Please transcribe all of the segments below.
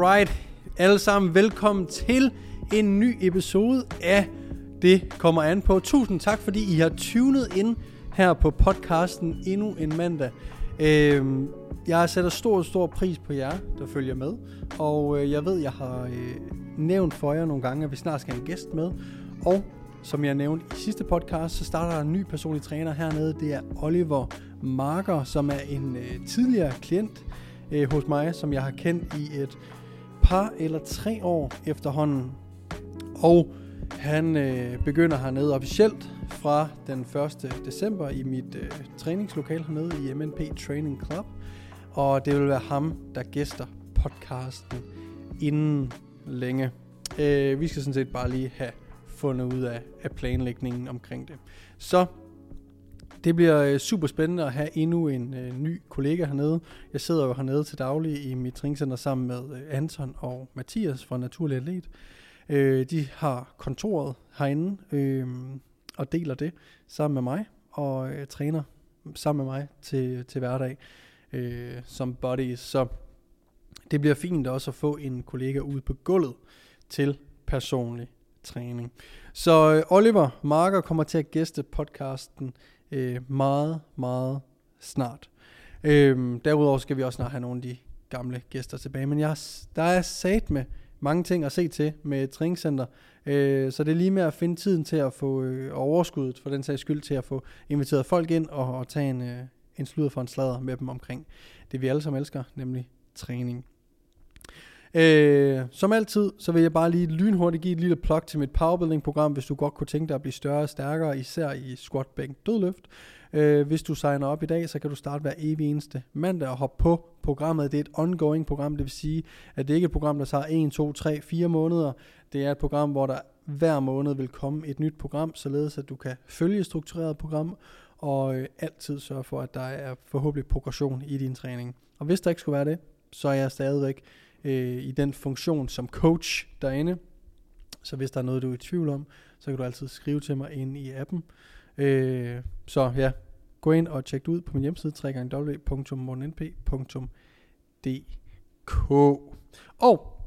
Alright, alle sammen velkommen til en ny episode af Det kommer an på. Tusind tak, fordi I har tunet ind her på podcasten endnu en mandag. Øhm, jeg sætter stor, stor pris på jer, der følger med. Og øh, jeg ved, jeg har øh, nævnt for jer nogle gange, at vi snart skal have en gæst med. Og som jeg nævnte i sidste podcast, så starter der en ny personlig træner hernede. Det er Oliver Marker, som er en øh, tidligere klient øh, hos mig, som jeg har kendt i et par eller tre år efterhånden. Og han øh, begynder hernede officielt fra den 1. december i mit øh, træningslokal hernede i MNP Training Club. Og det vil være ham, der gæster podcasten inden længe. Øh, vi skal sådan set bare lige have fundet ud af, af planlægningen omkring det. Så det bliver øh, super spændende at have endnu en øh, ny kollega hernede. Jeg sidder jo hernede til daglig i mit træningscenter sammen med øh, Anton og Mathias fra Naturlig Atlet. Øh, de har kontoret herinde øh, og deler det sammen med mig og øh, træner sammen med mig til, til hverdag øh, som buddies. Så det bliver fint også at få en kollega ud på gulvet til personlig træning. Så øh, Oliver Marker kommer til at gæste podcasten øh, meget, meget snart. Øh, derudover skal vi også snart have nogle af de gamle gæster tilbage. Men jeg, der er sat med mange ting at se til med et træningscenter. Øh, så det er lige med at finde tiden til at få øh, overskuddet for den sags skyld til at få inviteret folk ind og, og tage en, øh, en sludder for en sladder med dem omkring det vi alle sammen elsker, nemlig træning. Øh, som altid, så vil jeg bare lige lynhurtigt give et lille plug til mit powerbuilding-program, hvis du godt kunne tænke dig at blive større og stærkere, især i squat, bænk, dødløft. Øh, hvis du signer op i dag, så kan du starte hver evig eneste mandag og hoppe på programmet. Det er et ongoing program, det vil sige, at det ikke er et program, der tager 1, 2, 3, 4 måneder. Det er et program, hvor der hver måned vil komme et nyt program, således at du kan følge et struktureret program, og øh, altid sørge for, at der er forhåbentlig progression i din træning. Og hvis der ikke skulle være det, så er jeg stadigvæk øh, i den funktion som coach derinde. Så hvis der er noget, du er i tvivl om, så kan du altid skrive til mig inde i appen. Øh, så ja, gå ind og tjek det ud på min hjemmeside www.morgennp.dk Og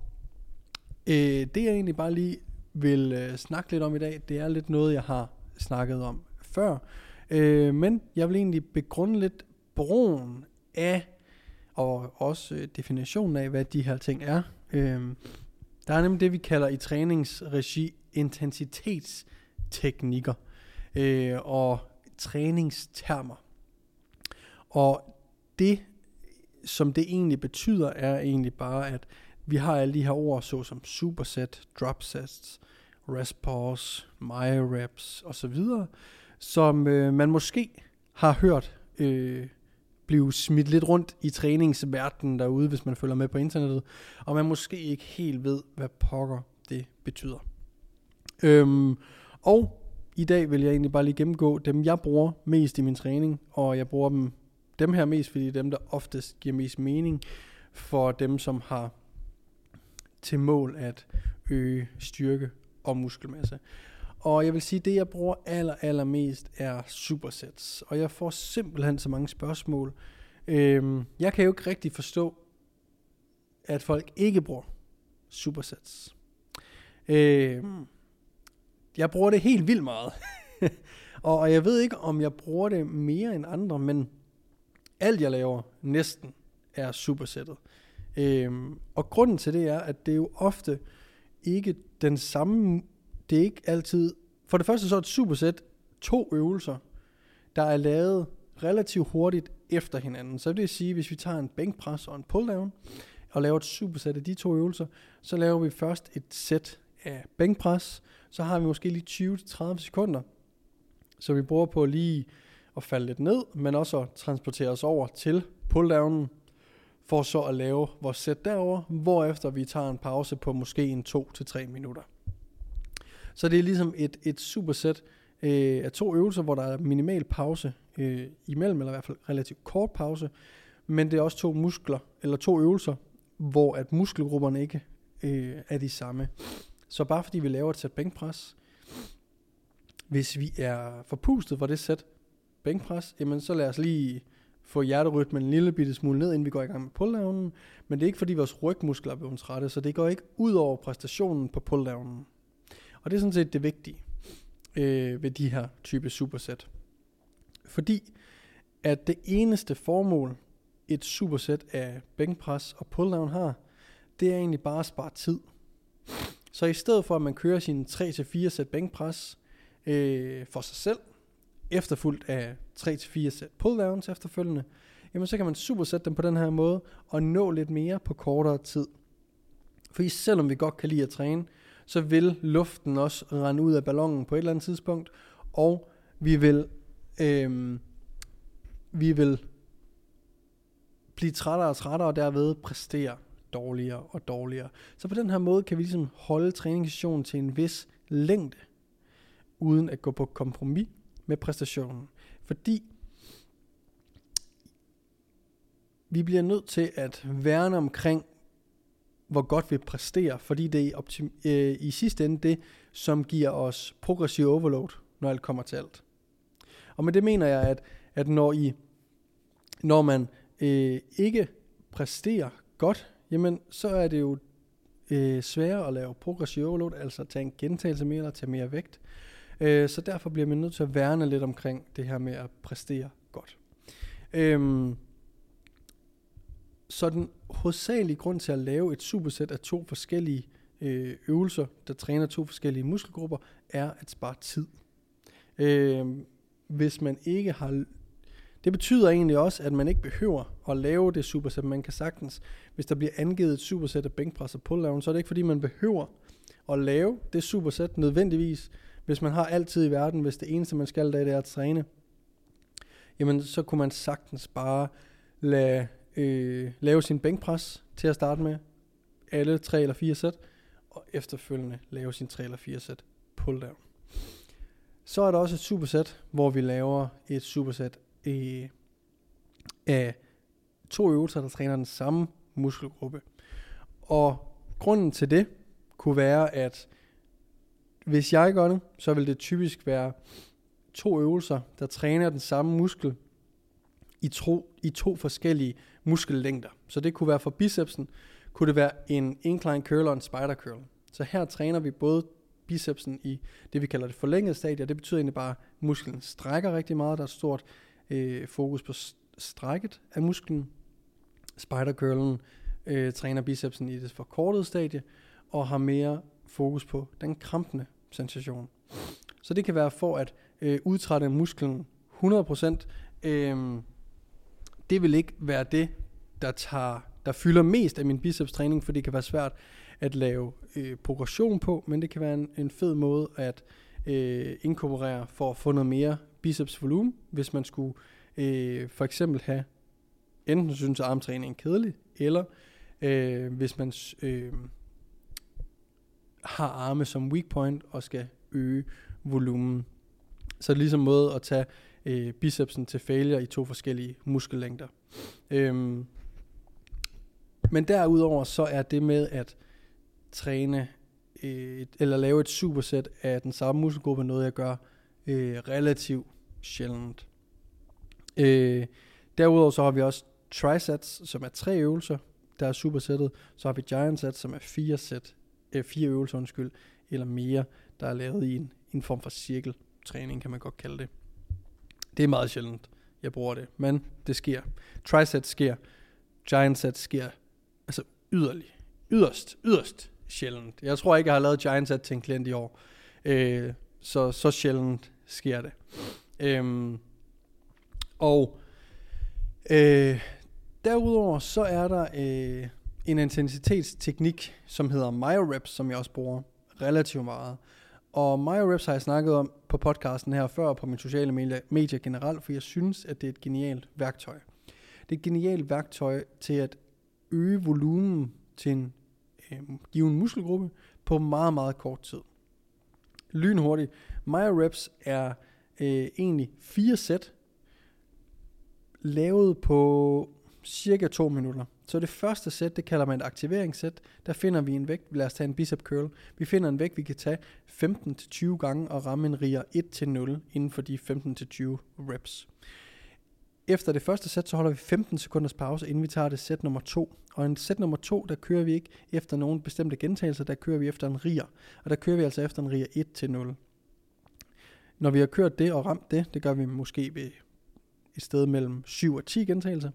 øh, det jeg egentlig bare lige vil øh, snakke lidt om i dag, det er lidt noget, jeg har snakket om før. Øh, men jeg vil egentlig begrunde lidt brugen af og også øh, definitionen af, hvad de her ting er. Øhm, der er nemlig det, vi kalder i træningsregi intensitetsteknikker øh, og træningstermer. Og det, som det egentlig betyder, er egentlig bare, at vi har alle de her ord, såsom superset, dropsets, rest pause, my reps osv., som øh, man måske har hørt øh, blive smidt lidt rundt i træningsverdenen derude, hvis man følger med på internettet, og man måske ikke helt ved, hvad pokker det betyder. Øhm, og i dag vil jeg egentlig bare lige gennemgå dem, jeg bruger mest i min træning, og jeg bruger dem, dem her mest, fordi det er dem, der oftest giver mest mening for dem, som har til mål at øge styrke og muskelmasse. Og jeg vil sige, at det jeg bruger aller, aller mest er supersets. Og jeg får simpelthen så mange spørgsmål. Øhm, jeg kan jo ikke rigtig forstå, at folk ikke bruger supersets. Øhm, jeg bruger det helt vildt meget. og jeg ved ikke, om jeg bruger det mere end andre, men alt jeg laver næsten er supersættet. Øhm, og grunden til det er, at det er jo ofte ikke den samme det er ikke altid... For det første så er et supersæt to øvelser, der er lavet relativt hurtigt efter hinanden. Så det vil sige, hvis vi tager en bænkpres og en pulldown, og laver et supersæt af de to øvelser, så laver vi først et sæt af bænkpres, så har vi måske lige 20-30 sekunder, så vi bruger på lige at falde lidt ned, men også at transportere os over til pulldownen, for så at lave vores sæt derover, hvorefter vi tager en pause på måske en 2-3 minutter. Så det er ligesom et, et supersæt øh, af to øvelser, hvor der er minimal pause øh, imellem, eller i hvert fald relativt kort pause, men det er også to muskler, eller to øvelser, hvor at muskelgrupperne ikke øh, er de samme. Så bare fordi vi laver et sæt bænkpres, hvis vi er forpustet for det sæt bænkpres, jamen så lad os lige få hjerterytmen en lille bitte smule ned, inden vi går i gang med pulldownen, men det er ikke fordi vores rygmuskler er blevet trætte, så det går ikke ud over præstationen på pulldownen. Og det er sådan set det vigtige øh, ved de her type supersæt. Fordi at det eneste formål, et supersæt af bænkpres og pulldown har, det er egentlig bare at spare tid. Så i stedet for at man kører sine 3-4 sæt bænkpres øh, for sig selv, efterfulgt af 3-4 sæt pulldowns efterfølgende, jamen så kan man supersætte dem på den her måde og nå lidt mere på kortere tid. For selvom vi godt kan lide at træne, så vil luften også rende ud af ballonen på et eller andet tidspunkt, og vi vil, øh, vi vil blive trættere og trættere, og derved præstere dårligere og dårligere. Så på den her måde kan vi ligesom holde træningssessionen til en vis længde, uden at gå på kompromis med præstationen. Fordi vi bliver nødt til at værne omkring, hvor godt vi præsterer, fordi det er optim- øh, i sidste ende det, som giver os progressiv overload, når alt kommer til alt. Og med det mener jeg, at, at når, I, når man øh, ikke præsterer godt, jamen så er det jo øh, sværere at lave progressiv overload, altså tage en gentagelse mere eller tage mere vægt. Øh, så derfor bliver man nødt til at værne lidt omkring det her med at præstere godt. Øhm, så den hovedsagelige grund til at lave et supersæt af to forskellige øh, øvelser, der træner to forskellige muskelgrupper, er at spare tid. Øh, hvis man ikke har... Det betyder egentlig også, at man ikke behøver at lave det supersæt. Man kan sagtens, hvis der bliver angivet et supersæt af bænkpres og pull så er det ikke fordi, man behøver at lave det supersæt nødvendigvis, hvis man har altid i verden, hvis det eneste, man skal, det er at træne. Jamen, så kunne man sagtens bare lade øh, lave sin bænkpres til at starte med, alle tre eller fire sæt, og efterfølgende lave sin tre eller fire sæt pull down. Så er der også et supersæt, hvor vi laver et supersæt øh, af to øvelser, der træner den samme muskelgruppe. Og grunden til det kunne være, at hvis jeg gør det, så vil det typisk være to øvelser, der træner den samme muskel i to, i to forskellige muskellængder. Så det kunne være for bicepsen, kunne det være en incline curl og en spider curl. Så her træner vi både bicepsen i det, vi kalder det forlængede stadie. Det betyder egentlig bare, at musklen strækker rigtig meget. Der er stort øh, fokus på strækket af musklen. Spider curlen øh, træner bicepsen i det forkortede stadie, og har mere fokus på den krampende sensation. Så det kan være for at øh, udtrætte musklen 100%. Øh, det vil ikke være det, der, tager, der fylder mest af min bicepstræning, for det kan være svært at lave øh, progression på, men det kan være en, en fed måde at øh, inkorporere for at få noget mere bicepsvolumen, hvis man skulle øh, for eksempel have enten synes at armtræning er kedelig, eller øh, hvis man øh, har arme som weak point og skal øge volumen. Så det er ligesom en måde at tage øh, bicepsen til failure i to forskellige muskellængder. Øhm, men derudover så er det med at træne øh, et, eller lave et supersæt af den samme muskelgruppe noget, jeg gør øh, relativt sjældent. Øh, derudover så har vi også trisets, som er tre øvelser, der er supersættet. Så har vi giant sets, som er fire, sæt, øh, fire øvelser, undskyld, eller mere, der er lavet i en, en form for cirkeltræning, kan man godt kalde det. Det er meget sjældent, jeg bruger det, men det sker. Trisets sker, giant set sker, altså yderlig, yderst, yderst sjældent. Jeg tror ikke, jeg har lavet giant set til en klient i år. Øh, så, så sjældent sker det. Øhm, og øh, derudover så er der øh, en intensitetsteknik, som hedder MyoReps, som jeg også bruger relativt meget. Og MyoReps har jeg snakket om på podcasten her før, på mine sociale medier generelt, for jeg synes, at det er et genialt værktøj. Det er et genialt værktøj til at øge volumen til en øh, given muskelgruppe på meget, meget kort tid. Lynhurtigt. MyoReps er øh, egentlig fire sæt, lavet på cirka 2 minutter. Så det første sæt, det kalder man et aktiveringssæt. Der finder vi en vægt, lad os tage en bicep curl. Vi finder en vægt, vi kan tage 15-20 gange og ramme en riger 1-0 inden for de 15-20 reps. Efter det første sæt, så holder vi 15 sekunders pause, inden vi tager det sæt nummer 2. Og en sæt nummer 2, der kører vi ikke efter nogen bestemte gentagelser, der kører vi efter en riger. Og der kører vi altså efter en riger 1 til 0. Når vi har kørt det og ramt det, det gør vi måske ved et sted mellem 7 og 10 gentagelser,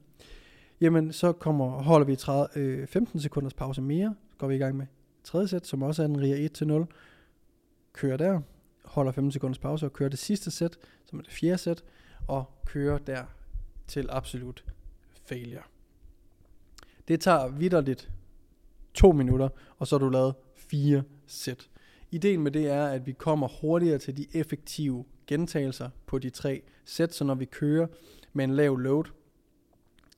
jamen så kommer, holder vi 30, øh, 15 sekunders pause mere, så går vi i gang med tredje sæt, som også er en riger 1 til 0, kører der, holder 15 sekunders pause og kører det sidste sæt, som er det fjerde sæt, og kører der til absolut failure. Det tager vidderligt to minutter, og så har du lavet fire sæt. Ideen med det er, at vi kommer hurtigere til de effektive gentagelser på de tre sæt, så når vi kører med en lav load,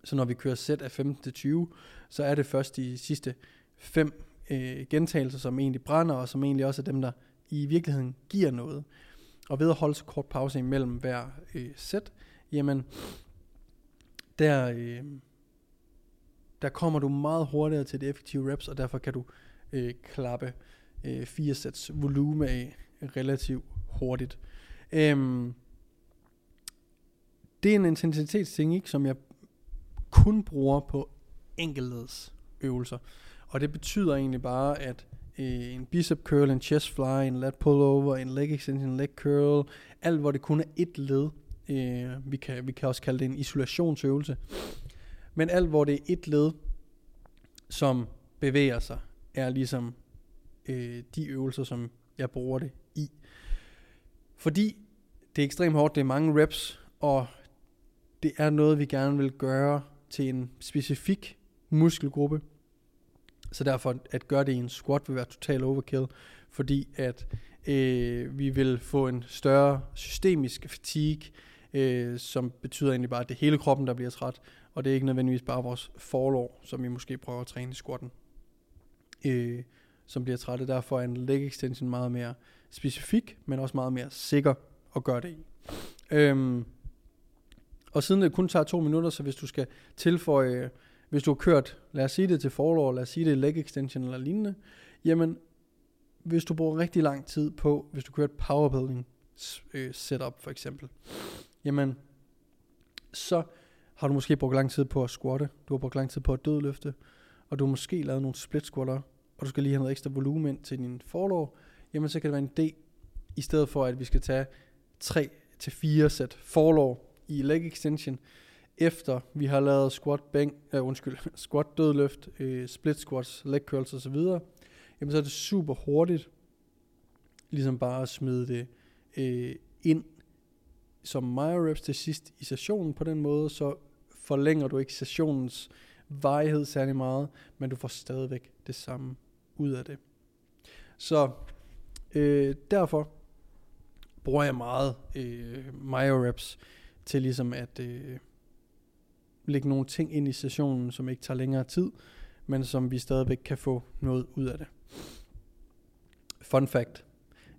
så når vi kører sæt af 15 til 20, så er det først de sidste fem øh, gentagelser, som egentlig brænder, og som egentlig også er dem, der i virkeligheden giver noget. Og ved at holde så kort pause imellem hver øh, sæt, jamen, der, øh, der kommer du meget hurtigere til de effektive reps, og derfor kan du øh, klappe øh, fire sæts volume af relativt hurtigt. Øhm, det er en intensitetsting, ikke, som jeg kun bruger på enkeltleds øvelser. Og det betyder egentlig bare, at øh, en bicep curl, en chest fly, en lat pullover, en leg extension, en leg curl, alt hvor det kun er et led. Øh, vi, kan, vi kan også kalde det en isolationsøvelse. Men alt hvor det er et led, som bevæger sig, er ligesom øh, de øvelser, som jeg bruger det i. Fordi det er ekstremt hårdt, det er mange reps, og det er noget, vi gerne vil gøre til en specifik muskelgruppe. Så derfor at gøre det i en squat vil være total overkill, fordi at øh, vi vil få en større systemisk fatigue, øh, som betyder egentlig bare, at det hele kroppen, der bliver træt, og det er ikke nødvendigvis bare vores forlår, som vi måske prøver at træne i squatten, øh, som bliver træt. Derfor er en leg extension meget mere specifik, men også meget mere sikker at gøre det i. Øhm, og siden det kun tager to minutter, så hvis du skal tilføje hvis du har kørt, lad os sige det til forlår, lad os sige det leg extension eller lignende, jamen, hvis du bruger rigtig lang tid på, hvis du kører et powerbuilding øh, setup for eksempel, jamen, så har du måske brugt lang tid på at squatte, du har brugt lang tid på at dødløfte, og du har måske lavet nogle split squatter, og du skal lige have noget ekstra volumen til din forlov, jamen så kan det være en idé, i stedet for at vi skal tage 3 til 4 sæt forlov, i leg extension, efter vi har lavet squat bank, uh, undskyld, squat dødløft, uh, split squats, leg curls osv., jamen så er det super hurtigt, ligesom bare at smide det uh, ind som reps til sidst i sessionen på den måde, så forlænger du ikke sessionens varighed særlig meget, men du får stadigvæk det samme ud af det. Så øh, derfor bruger jeg meget øh, reps til ligesom at øh, lægge nogle ting ind i sessionen, som ikke tager længere tid, men som vi stadigvæk kan få noget ud af det. Fun fact.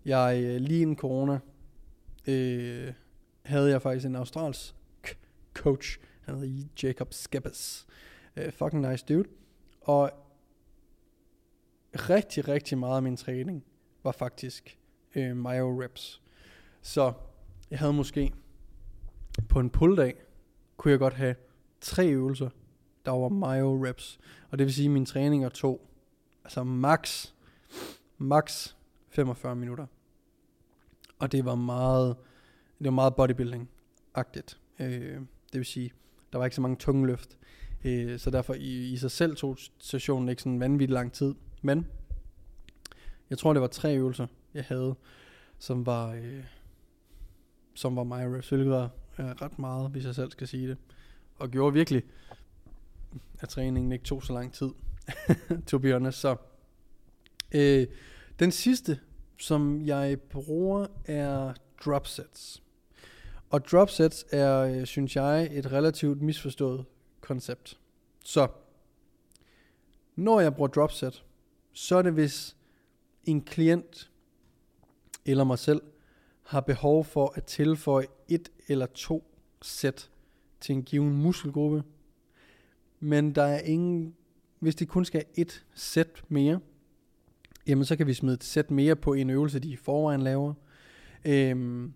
Jeg øh, lige inden corona øh, havde jeg faktisk en australsk coach. Han hedder Jacob Skeppes. Øh, fucking nice dude. Og rigtig, rigtig meget af min træning var faktisk øh, myo reps. Så jeg havde måske på en pull-dag, kunne jeg godt have tre øvelser, der var myo reps. Og det vil sige, at min træning er to. Altså max, max 45 minutter. Og det var meget, det var meget bodybuilding-agtigt. Øh, det vil sige, der var ikke så mange tunge løft. Øh, så derfor i, i sig selv tog sessionen ikke sådan vanvittig lang tid. Men jeg tror, det var tre øvelser, jeg havde, som var, øh, som var my reps, hvilket var ret meget, hvis jeg selv skal sige det og gjorde virkelig, at træningen ikke tog så lang tid, to be honest. Så øh, den sidste, som jeg bruger, er drop sets. Og drop sets er, øh, synes jeg, et relativt misforstået koncept. Så, når jeg bruger drop set, så er det hvis en klient eller mig selv har behov for at tilføje et eller to sæt til en given muskelgruppe. Men der er ingen, hvis de kun skal have et sæt mere, jamen så kan vi smide et sæt mere på en øvelse, de i forvejen laver. Øhm,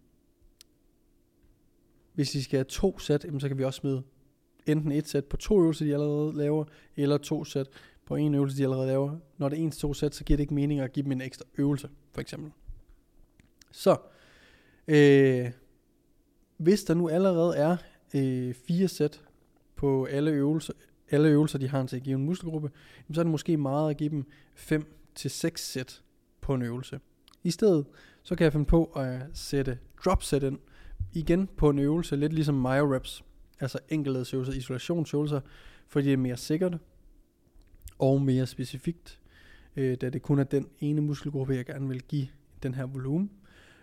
hvis de skal have to sæt, jamen, så kan vi også smide enten et sæt på to øvelser, de allerede laver, eller to sæt på en øvelse, de allerede laver. Når det er en to sæt, så giver det ikke mening at give dem en ekstra øvelse, for eksempel. Så, øh, hvis der nu allerede er øh, fire sæt på alle øvelser, alle øvelser, de har til at give en muskelgruppe, så er det måske meget at give dem 5 til seks sæt på en øvelse. I stedet, så kan jeg finde på at sætte drop set ind, igen på en øvelse, lidt ligesom myo reps, altså enkeltledsøvelser, isolationsøvelser, fordi det er mere sikkert og mere specifikt, øh, da det kun er den ene muskelgruppe, jeg gerne vil give den her volumen.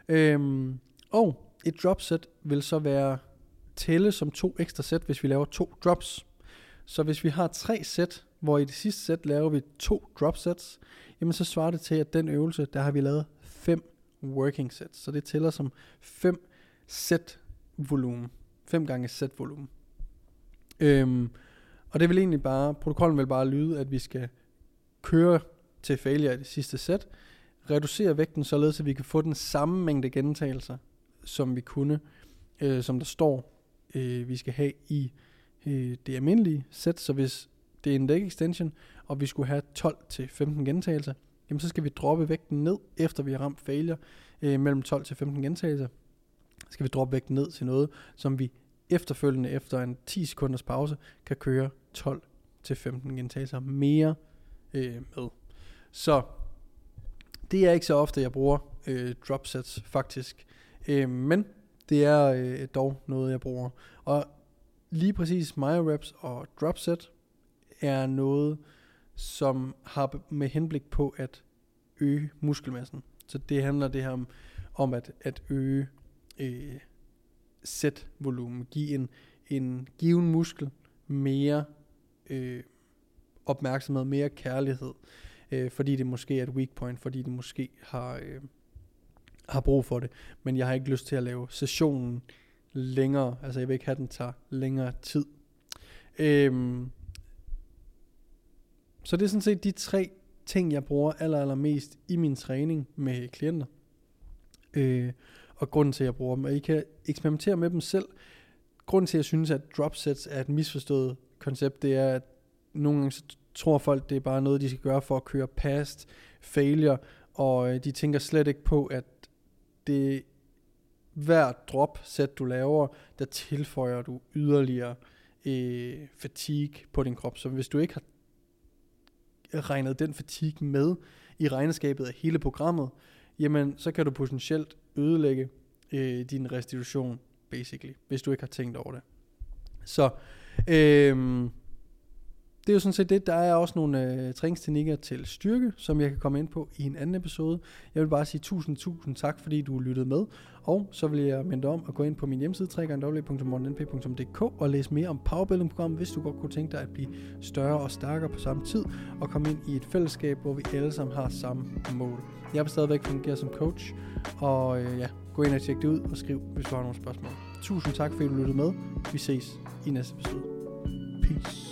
Øhm, og et dropset vil så være tælle som to ekstra sæt, hvis vi laver to drops. Så hvis vi har tre sæt, hvor i det sidste sæt laver vi to dropsets, jamen så svarer det til, at den øvelse, der har vi lavet fem working sets. Så det tæller som fem sæt volumen. 5 gange sæt volumen. Øhm, og det vil egentlig bare, protokollen vil bare lyde, at vi skal køre til failure i det sidste sæt, reducere vægten således, at vi kan få den samme mængde gentagelser, som vi kunne, øh, som der står, øh, vi skal have i øh, det almindelige sæt. Så hvis det er en leg extension, og vi skulle have 12-15 gentagelser, jamen så skal vi droppe vægten ned, efter vi har ramt failure, øh, mellem 12-15 gentagelser. Skal vi droppe vægten ned til noget, som vi efterfølgende efter en 10 sekunders pause kan køre 12-15 gentagelser mere øh, med. Så det er ikke så ofte, jeg bruger øh, drop sets faktisk. Øh, men det er øh, dog noget, jeg bruger. Og lige præcis myo reps og drop set er noget, som har med henblik på at øge muskelmassen. Så det handler det her om, om at, at øge øh, sæt volumen, give en, en given muskel mere øh, opmærksomhed, mere kærlighed, øh, fordi det måske er et weak point, fordi det måske har, øh, har brug for det. Men jeg har ikke lyst til at lave sessionen længere, altså jeg vil ikke have, den tager længere tid. Øhm, så det er sådan set de tre ting, jeg bruger aller, aller mest i min træning med klienter. Øh, og grunden til, at jeg bruger dem. Og I kan eksperimentere med dem selv. Grunden til, at jeg synes, at dropsets er et misforstået koncept, det er, at nogle gange så tror folk, det er bare noget, de skal gøre for at køre past failure, og øh, de tænker slet ikke på, at det hver drop sæt du laver, der tilføjer du yderligere øh, fatigue på din krop. Så hvis du ikke har regnet den fatigue med i regnskabet af hele programmet, jamen så kan du potentielt ødelægge øh, din restitution, basically, hvis du ikke har tænkt over det. Så øh, det er jo sådan set det. Der er også nogle øh, træningsteknikker til styrke, som jeg kan komme ind på i en anden episode. Jeg vil bare sige tusind, tusind tak, fordi du lyttede med. Og så vil jeg minde om at gå ind på min hjemmeside, www.mortennp.dk og læse mere om powerbuilding-programmet, hvis du godt kunne tænke dig at blive større og stærkere på samme tid, og komme ind i et fællesskab, hvor vi alle sammen har samme mål. Jeg vil stadigvæk fungere som coach, og øh, ja, gå ind og tjek det ud og skriv, hvis du har nogle spørgsmål. Tusind tak, fordi du lyttede med. Vi ses i næste episode. Peace.